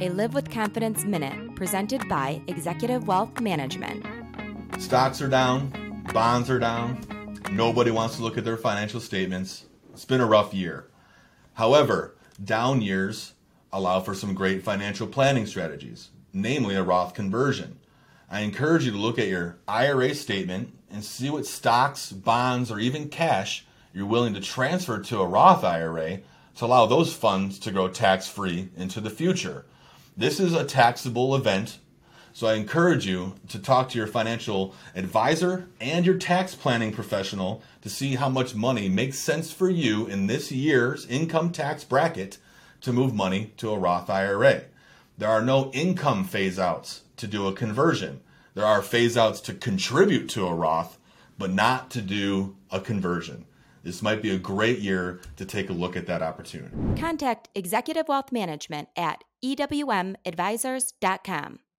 a Live with Confidence Minute presented by Executive Wealth Management. Stocks are down, bonds are down. Nobody wants to look at their financial statements. It's been a rough year. However, down years allow for some great financial planning strategies, namely a Roth conversion. I encourage you to look at your IRA statement and see what stocks, bonds, or even cash you're willing to transfer to a Roth IRA to allow those funds to grow tax free into the future. This is a taxable event, so I encourage you to talk to your financial advisor and your tax planning professional to see how much money makes sense for you in this year's income tax bracket to move money to a Roth IRA. There are no income phase outs to do a conversion. There are phase outs to contribute to a Roth, but not to do a conversion. This might be a great year to take a look at that opportunity. Contact Executive Wealth Management at ewmadvisors.com.